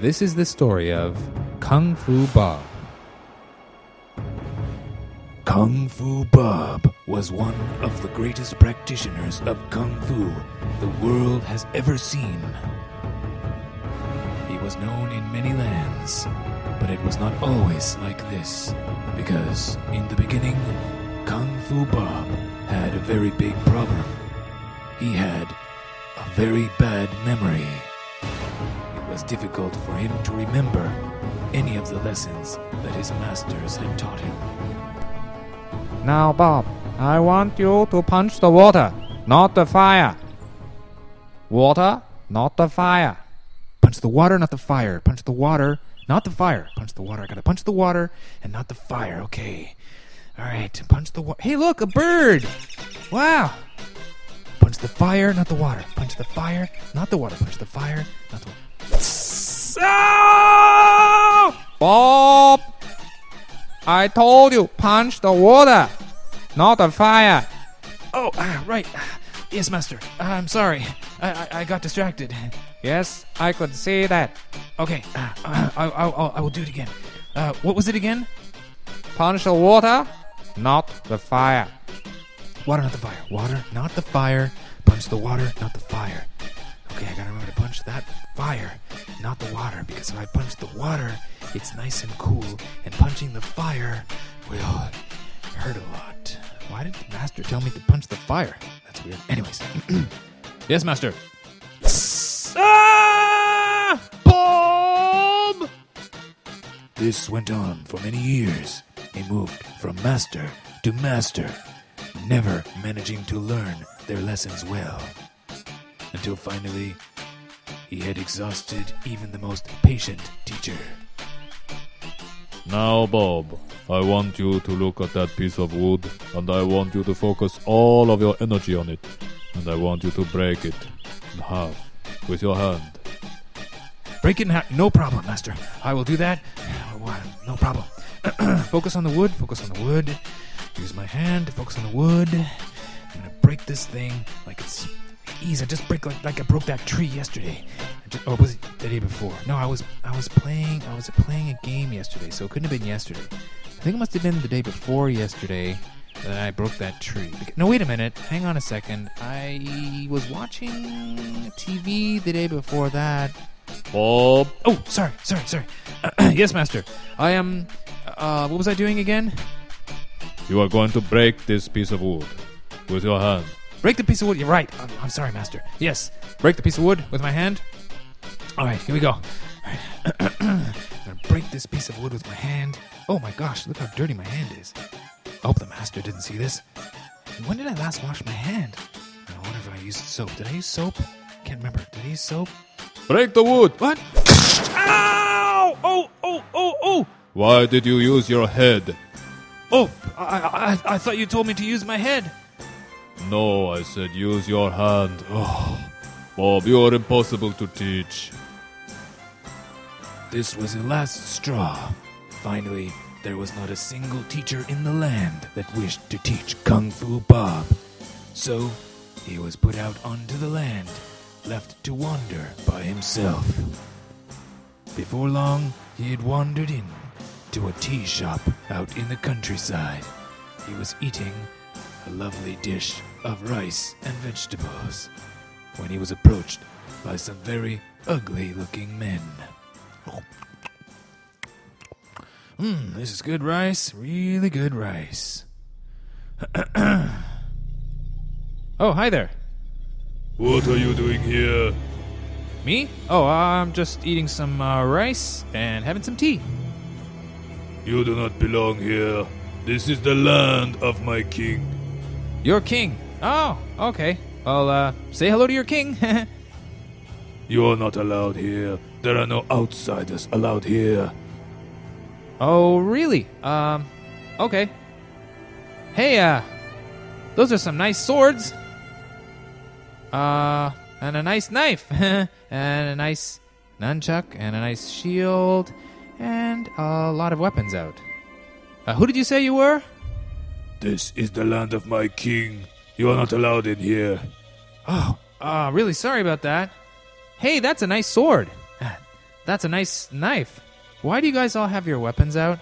this is the story of Kung Fu Bob. Kung Fu Bob was one of the greatest practitioners of Kung Fu the world has ever seen. He was known in many lands, but it was not always like this, because in the beginning, Kung Fu Bob had a very big problem. He had a very bad memory. Was difficult for him to remember any of the lessons that his masters had taught him. Now, Bob, I want you to punch the water, not the fire. Water, not the fire. Punch the water, not the fire. Punch the water, not the fire. Punch the water. I gotta punch the water and not the fire. Okay. All right. Punch the water. Hey, look, a bird. Wow. Punch the fire, not the water. Punch the fire, not the water. Punch the fire, not the water. Bob! I told you, punch the water, not the fire. Oh, ah, right. Yes, master. I'm sorry. I, I, I got distracted. Yes, I could see that. Okay. Uh, uh, I, I, I, I will do it again. Uh, what was it again? Punch the water, not the fire. Water, not the fire. Water, not the fire. Punch the water, not the fire. Punch that fire, not the water, because if I punch the water, it's nice and cool, and punching the fire will hurt a lot. Why did the master tell me to punch the fire? That's weird. Anyways. yes, master. Ah! Bob! This went on for many years. They moved from master to master, never managing to learn their lessons well. Until finally, he had exhausted even the most patient teacher. Now, Bob, I want you to look at that piece of wood, and I want you to focus all of your energy on it, and I want you to break it in half with your hand. Break it in half. No problem, master. I will do that. No problem. focus on the wood. Focus on the wood. Use my hand to focus on the wood. I'm gonna break this thing like it's easy. I just break like, like I broke that tree yesterday. Just, or was it the day before? No, I was I was playing I was playing a game yesterday, so it couldn't have been yesterday. I think it must have been the day before yesterday that I broke that tree. No, wait a minute. Hang on a second. I was watching TV the day before that. Bob! Oh, sorry, sorry, sorry. yes, master. I am. Uh, what was I doing again? You are going to break this piece of wood with your hand. Break the piece of wood. You're right. I'm, I'm sorry, master. Yes, break the piece of wood with my hand. All right, here we go. Right. I'm gonna break this piece of wood with my hand. Oh my gosh, look how dirty my hand is. I hope the master didn't see this. When did I last wash my hand? I wonder if I used soap. Did I use soap? Can't remember. Did I use soap? Break the wood! What? Ow! Oh, oh, oh, oh! Why did you use your head? Oh, I, I, I thought you told me to use my head. No, I said use your hand. Oh, Bob, you are impossible to teach. This was the last straw. Finally, there was not a single teacher in the land that wished to teach Kung Fu Bob. So, he was put out onto the land, left to wander by himself. Before long, he had wandered in to a tea shop out in the countryside. He was eating a lovely dish of rice and vegetables when he was approached by some very ugly looking men. Mmm, this is good rice. Really good rice. oh, hi there. What are you doing here? Me? Oh, I'm just eating some uh, rice and having some tea. You do not belong here. This is the land of my king. Your king. Oh, okay. Well, uh, say hello to your king. You are not allowed here. There are no outsiders allowed here. oh, really? Um, okay. Hey, uh, those are some nice swords. Uh, and a nice knife, and a nice nunchuck, and a nice shield, and a lot of weapons out. Uh, who did you say you were? This is the land of my king. You are not allowed in here. Oh, uh, really sorry about that. Hey, that's a nice sword. That's a nice knife. Why do you guys all have your weapons out?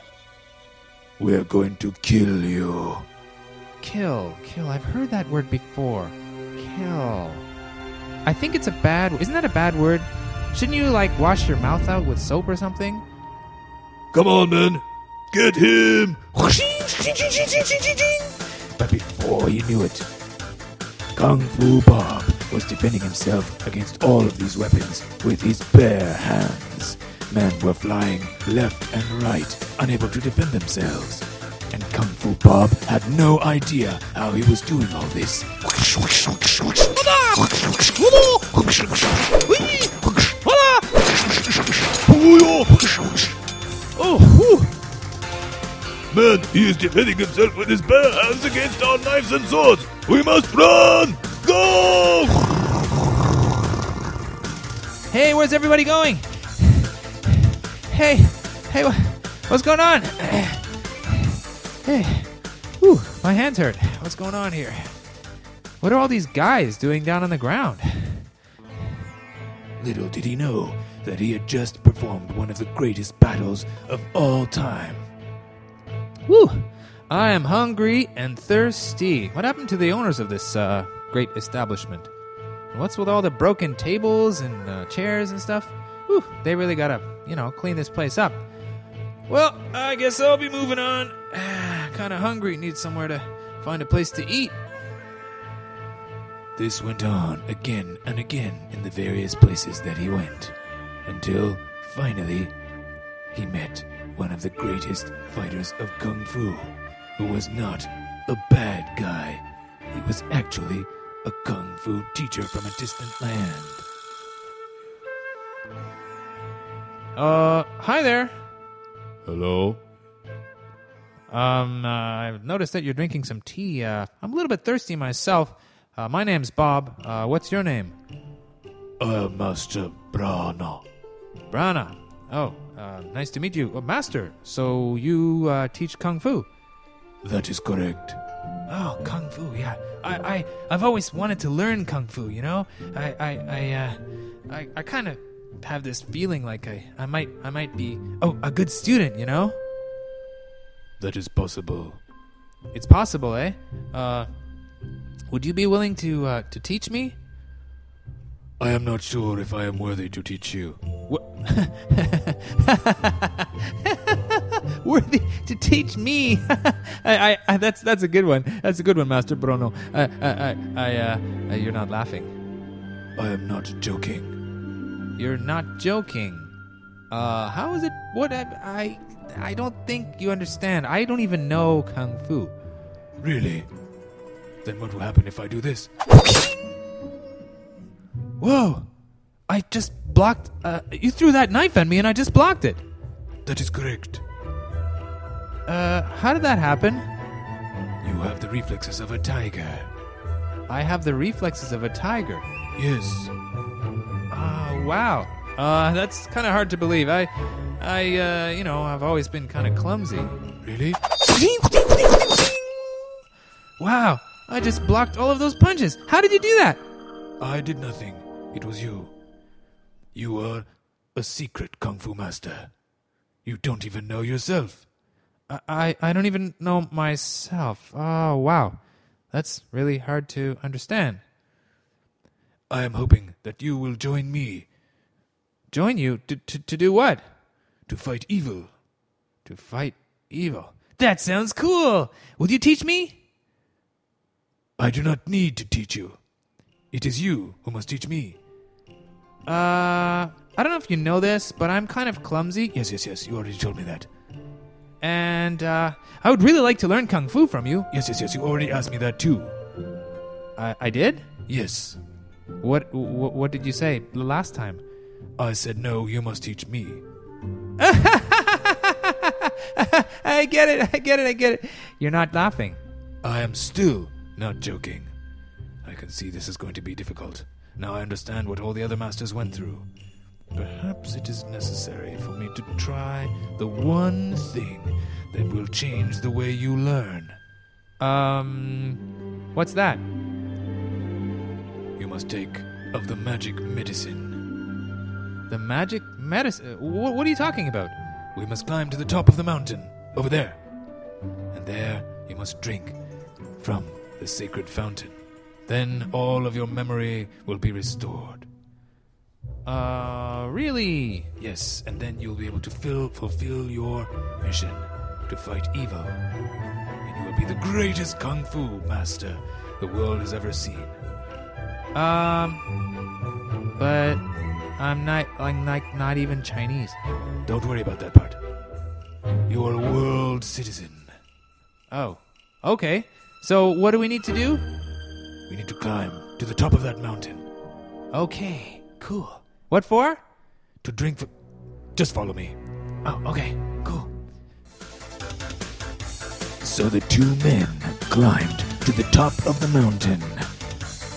We're going to kill you. Kill, kill. I've heard that word before. Kill. I think it's a bad. Isn't that a bad word? Shouldn't you like wash your mouth out with soap or something? Come on, men. Get him. But before he knew it, Kung Fu Bob was defending himself against all of these weapons with his bare hands. Men were flying left and right, unable to defend themselves. And Kung Fu Bob had no idea how he was doing all this. Oh, whew. Man, he is defending himself with his bare hands against our knives and swords. We must run! Go! Hey, where's everybody going? Hey, hey, what's going on? Hey, whew, my hands hurt. What's going on here? What are all these guys doing down on the ground? Little did he know that he had just performed one of the greatest battles of all time. Whew, I am hungry and thirsty. What happened to the owners of this uh, great establishment? And what's with all the broken tables and uh, chairs and stuff? Whew, they really gotta, you know, clean this place up. Well, I guess I'll be moving on. kind of hungry, need somewhere to find a place to eat. This went on again and again in the various places that he went, until finally he met one of the greatest fighters of Kung Fu, who was not a bad guy. He was actually a Kung Fu teacher from a distant land. Uh, hi there. Hello? Um, uh, I've noticed that you're drinking some tea. Uh, I'm a little bit thirsty myself. Uh, my name's Bob. Uh, what's your name? Uh, Master Brana. Brana. Oh, uh, nice to meet you. Uh, master, so you uh, teach Kung Fu? That is correct. Oh, Kung Fu, yeah. I, I, I've always wanted to learn Kung Fu, you know? I, I, I, uh, I, I kind of have this feeling like I, I might, I might be, oh, a good student, you know? That is possible. It's possible, eh? Uh, would you be willing to, uh, to teach me? I am not sure if I am worthy to teach you. What? worthy to teach me. I, I, I, that's that's a good one. That's a good one, Master Bruno. I, I, I, I uh, uh, you're not laughing. I am not joking. You're not joking. Uh, how is it? What? I, I, I don't think you understand. I don't even know kung fu. Really? Then what will happen if I do this? Whoa! I just blocked. Uh, you threw that knife at me, and I just blocked it. That is correct. Uh, how did that happen? You have the reflexes of a tiger. I have the reflexes of a tiger. Yes. Oh, wow. Uh, that's kind of hard to believe. I, I, uh, you know, I've always been kind of clumsy. Really? Wow, I just blocked all of those punches. How did you do that? I did nothing. It was you. You are a secret kung fu master. You don't even know yourself. I, I, I don't even know myself. Oh, wow. That's really hard to understand. I am hoping that you will join me Join you to, to, to do what? to fight evil. To fight evil. That sounds cool. Will you teach me? I do not need to teach you. It is you who must teach me. Uh, I don't know if you know this, but I'm kind of clumsy. Yes, yes, yes. You already told me that. And, uh, I would really like to learn Kung Fu from you. Yes, yes, yes. You already asked me that too. I, I did? Yes. What, what, what did you say the last time? I said no. You must teach me. I get it, I get it, I get it. You're not laughing. I am still not joking. I can see this is going to be difficult. Now I understand what all the other masters went through. Perhaps it is necessary for me to try the one thing that will change the way you learn. Um, what's that? You must take of the magic medicine. The magic medicine. What, what are you talking about? We must climb to the top of the mountain, over there. And there you must drink from the sacred fountain. Then all of your memory will be restored. Uh, really? Yes, and then you'll be able to fill, fulfill your mission to fight evil. And you will be the greatest kung fu master the world has ever seen. Um, but I'm not. I'm like not even Chinese. Don't worry about that part. You are a world citizen. Oh, okay. So what do we need to do? We need to climb to the top of that mountain Okay, cool. What for? to drink for. Just follow me. Oh, okay, cool. So the two men climbed to the top of the mountain.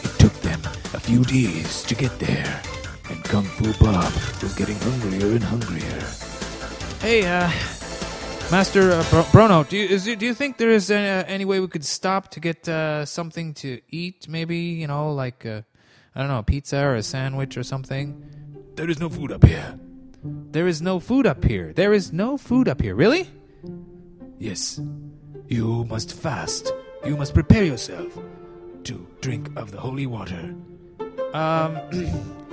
It took them a few days to get there, and Kung Fu Bob was getting hungrier and hungrier. Hey, uh, Master uh, Bro- Brono, do you is, do you think there is uh, any way we could stop to get uh, something to eat? Maybe you know, like uh, I don't know, a pizza or a sandwich or something. There is no food up here. There is no food up here. There is no food up here. Really? Yes. You must fast. You must prepare yourself to drink of the holy water. Um,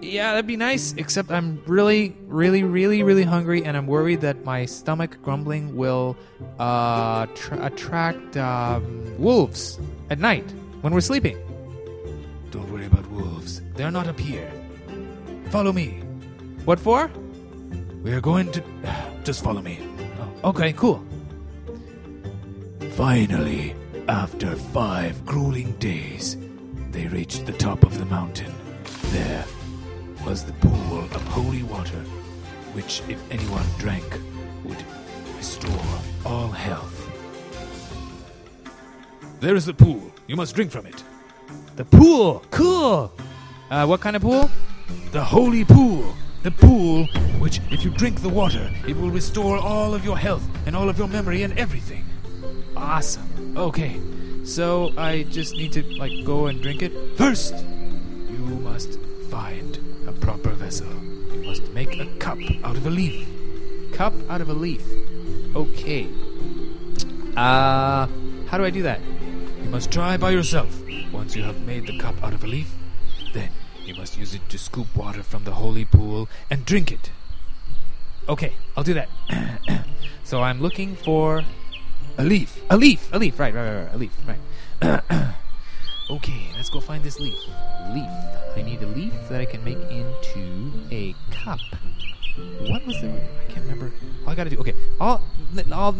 yeah, that'd be nice. Except I'm really, really, really, really hungry, and I'm worried that my stomach grumbling will uh, tra- attract um, wolves at night when we're sleeping. Don't worry about wolves. They're not up here. Follow me. What for? We are going to. Just follow me. Okay, cool. Finally, after five grueling days, they reached the top of the mountain. There was the pool of holy water, which, if anyone drank, would restore all health. There is the pool. You must drink from it. The pool. Cool. Uh, what kind of pool? The holy pool. The pool which, if you drink the water, it will restore all of your health and all of your memory and everything. Awesome. Okay. So I just need to like go and drink it. First, you must find a proper vessel. You must make a cup out of a leaf. Cup out of a leaf. Okay. Uh, how do I do that? You must try by yourself. Once you have made the cup out of a leaf, then you must use it to scoop water from the holy pool and drink it. Okay, I'll do that. so I'm looking for A leaf. a leaf. A leaf. Right, right, right, right. A leaf. Right. okay, let's go find this leaf. Leaf. I need a leaf that I can make into a cup. What was the? I can't remember. All I gotta do. Okay. All. All.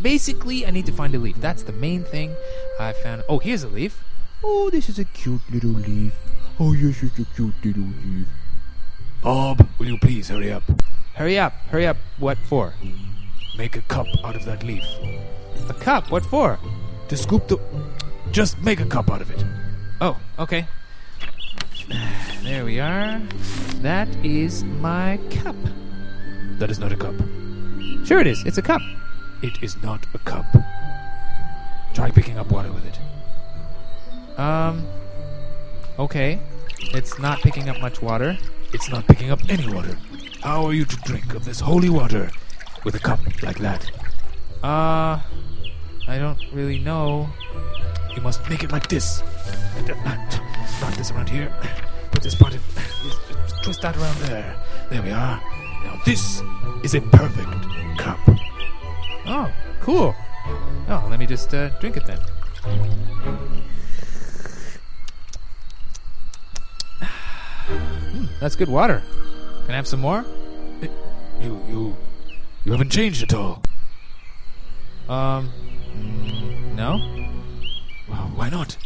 Basically, I need to find a leaf. That's the main thing. I found. Oh, here's a leaf. Oh, this is a cute little leaf. Oh, yes, it's a cute little leaf. Bob, will you please hurry up? Hurry up. Hurry up. What for? Make a cup out of that leaf. A cup. What for? To scoop the. Just make a cup out of it. Oh, okay. There we are. That is my cup. That is not a cup. Sure, it is. It's a cup. It is not a cup. Try picking up water with it. Um. Okay. It's not picking up much water. It's not picking up any water. How are you to drink of this holy water with a cup like that? Uh. I don't really know. You must make it like this. Uh, Knot this around here. Put this part in. Twist that around there. There we are. Now this is a perfect cup. Oh, cool. Oh, let me just uh, drink it then. Hmm, that's good water. Can I have some more? You, you, you haven't changed at all. Um. mm, No? Why not?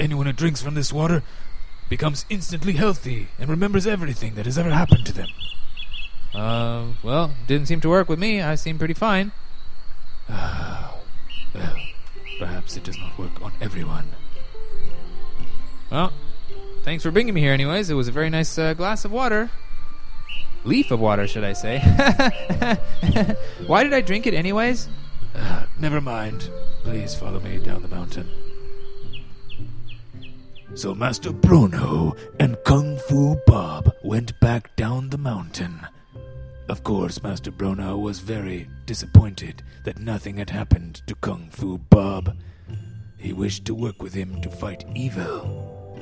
Anyone who drinks from this water becomes instantly healthy and remembers everything that has ever happened to them. Uh, well, didn't seem to work with me. I seem pretty fine. Well, perhaps it does not work on everyone. Well, thanks for bringing me here, anyways. It was a very nice uh, glass of water. Leaf of water, should I say. Why did I drink it, anyways? Uh, never mind. Please follow me down the mountain. So Master Bruno and Kung Fu Bob went back down the mountain. Of course, Master Bruno was very disappointed that nothing had happened to Kung Fu Bob. He wished to work with him to fight evil.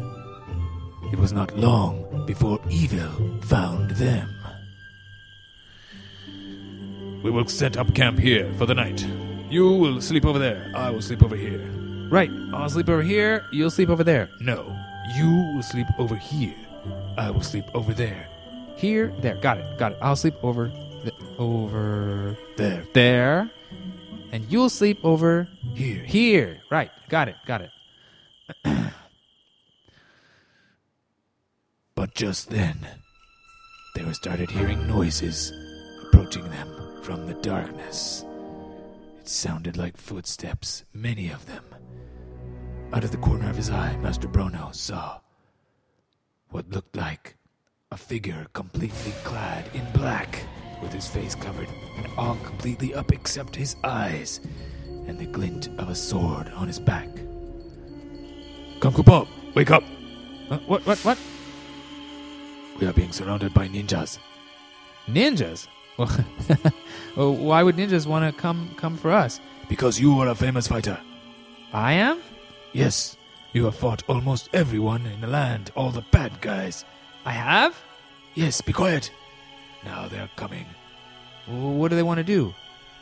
It was not long before evil found them. We will set up camp here for the night. You will sleep over there. I will sleep over here. Right. I'll sleep over here. You'll sleep over there. No, you will sleep over here. I will sleep over there. Here, there. Got it. Got it. I'll sleep over, th- over There, there, and you'll sleep over here. here. Right. Got it. Got it. But just then, they were started hearing noises approaching them from the darkness. It sounded like footsteps, many of them. Out of the corner of his eye, Master Bruno saw what looked like a figure completely clad in black, with his face covered and all completely up except his eyes, and the glint of a sword on his back. Fu Bob, wake up. Uh, what? What? What? We are being surrounded by ninjas. Ninjas. Well, well, why would ninjas want to come come for us? Because you are a famous fighter. I am. Yes, you have fought almost everyone in the land, all the bad guys. I have. Yes, be quiet. Now they're coming. What do they want to do?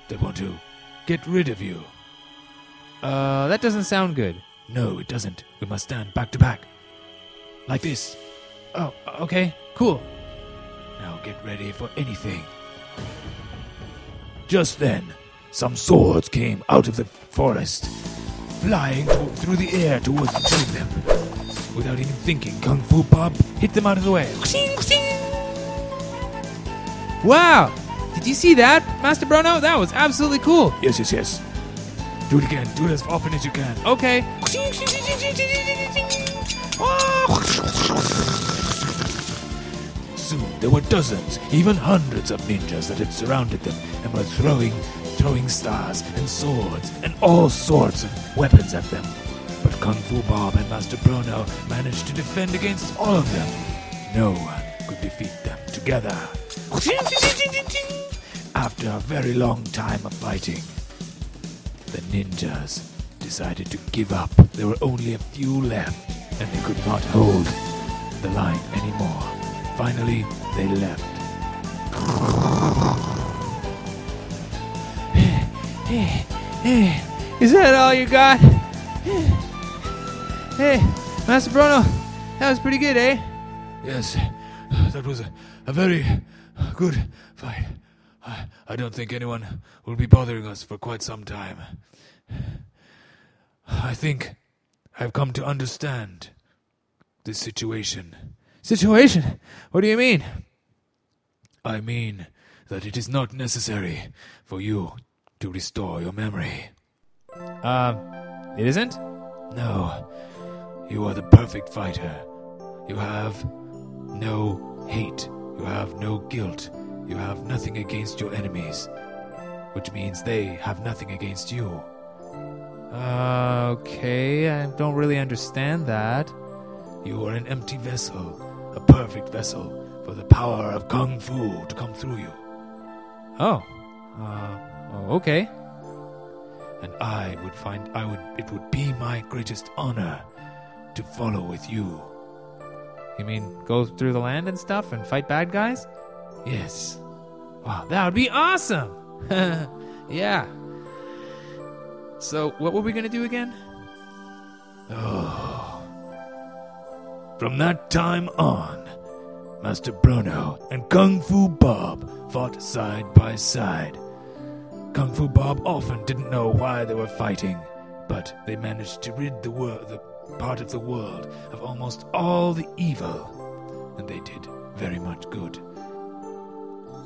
They want to get rid of you. Uh, that doesn't sound good. No, it doesn't. We must stand back to back. Like this. Oh, okay, cool. Now get ready for anything. Just then, some swords came out of the forest, flying through the air towards the two of them. Without even thinking, Kung Fu Bob hit them out of the way. Wow! Did you see that, Master Bruno? That was absolutely cool. Yes, yes, yes. Do it again. Do it as often as you can. Okay. Soon there were dozens, even hundreds of ninjas that had surrounded them and were throwing, throwing stars and swords and all sorts of weapons at them. But Kung Fu Bob and Master Bruno managed to defend against all of them. No one could defeat them together. After a very long time of fighting, the ninjas decided to give up. There were only a few left, and they could not hold the line anymore. Finally, they left. Is that all you got? Hey, Master Bruno, that was pretty good, eh? Yes, that was a, a very good fight. I, I don't think anyone will be bothering us for quite some time. I think I've come to understand this situation. Situation? What do you mean? I mean that it is not necessary for you to restore your memory. Um, it isn't? No, you are the perfect fighter. You have no hate. You have no guilt. You have nothing against your enemies, which means they have nothing against you. Uh, okay, I don't really understand that. You are an empty vessel, a perfect vessel for the power of Kung Fu to come through you. Oh, uh, Oh, okay. And I would find I would it would be my greatest honor to follow with you. You mean go through the land and stuff and fight bad guys? Yes. Wow, that would be awesome! yeah. So, what were we gonna do again? Oh. From that time on, Master Bruno and Kung Fu Bob fought side by side. Kung Fu Bob often didn't know why they were fighting, but they managed to rid the world, the part of the world, of almost all the evil, and they did very much good.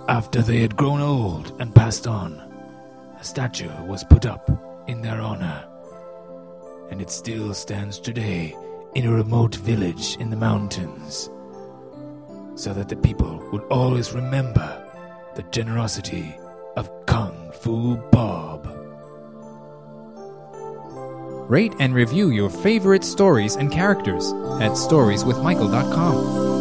After they had grown old and passed on, a statue was put up in their honor and it still stands today in a remote village in the mountains, so that the people would always remember the generosity of Kung Fu Bob. Rate and review your favorite stories and characters at storieswithmichael.com.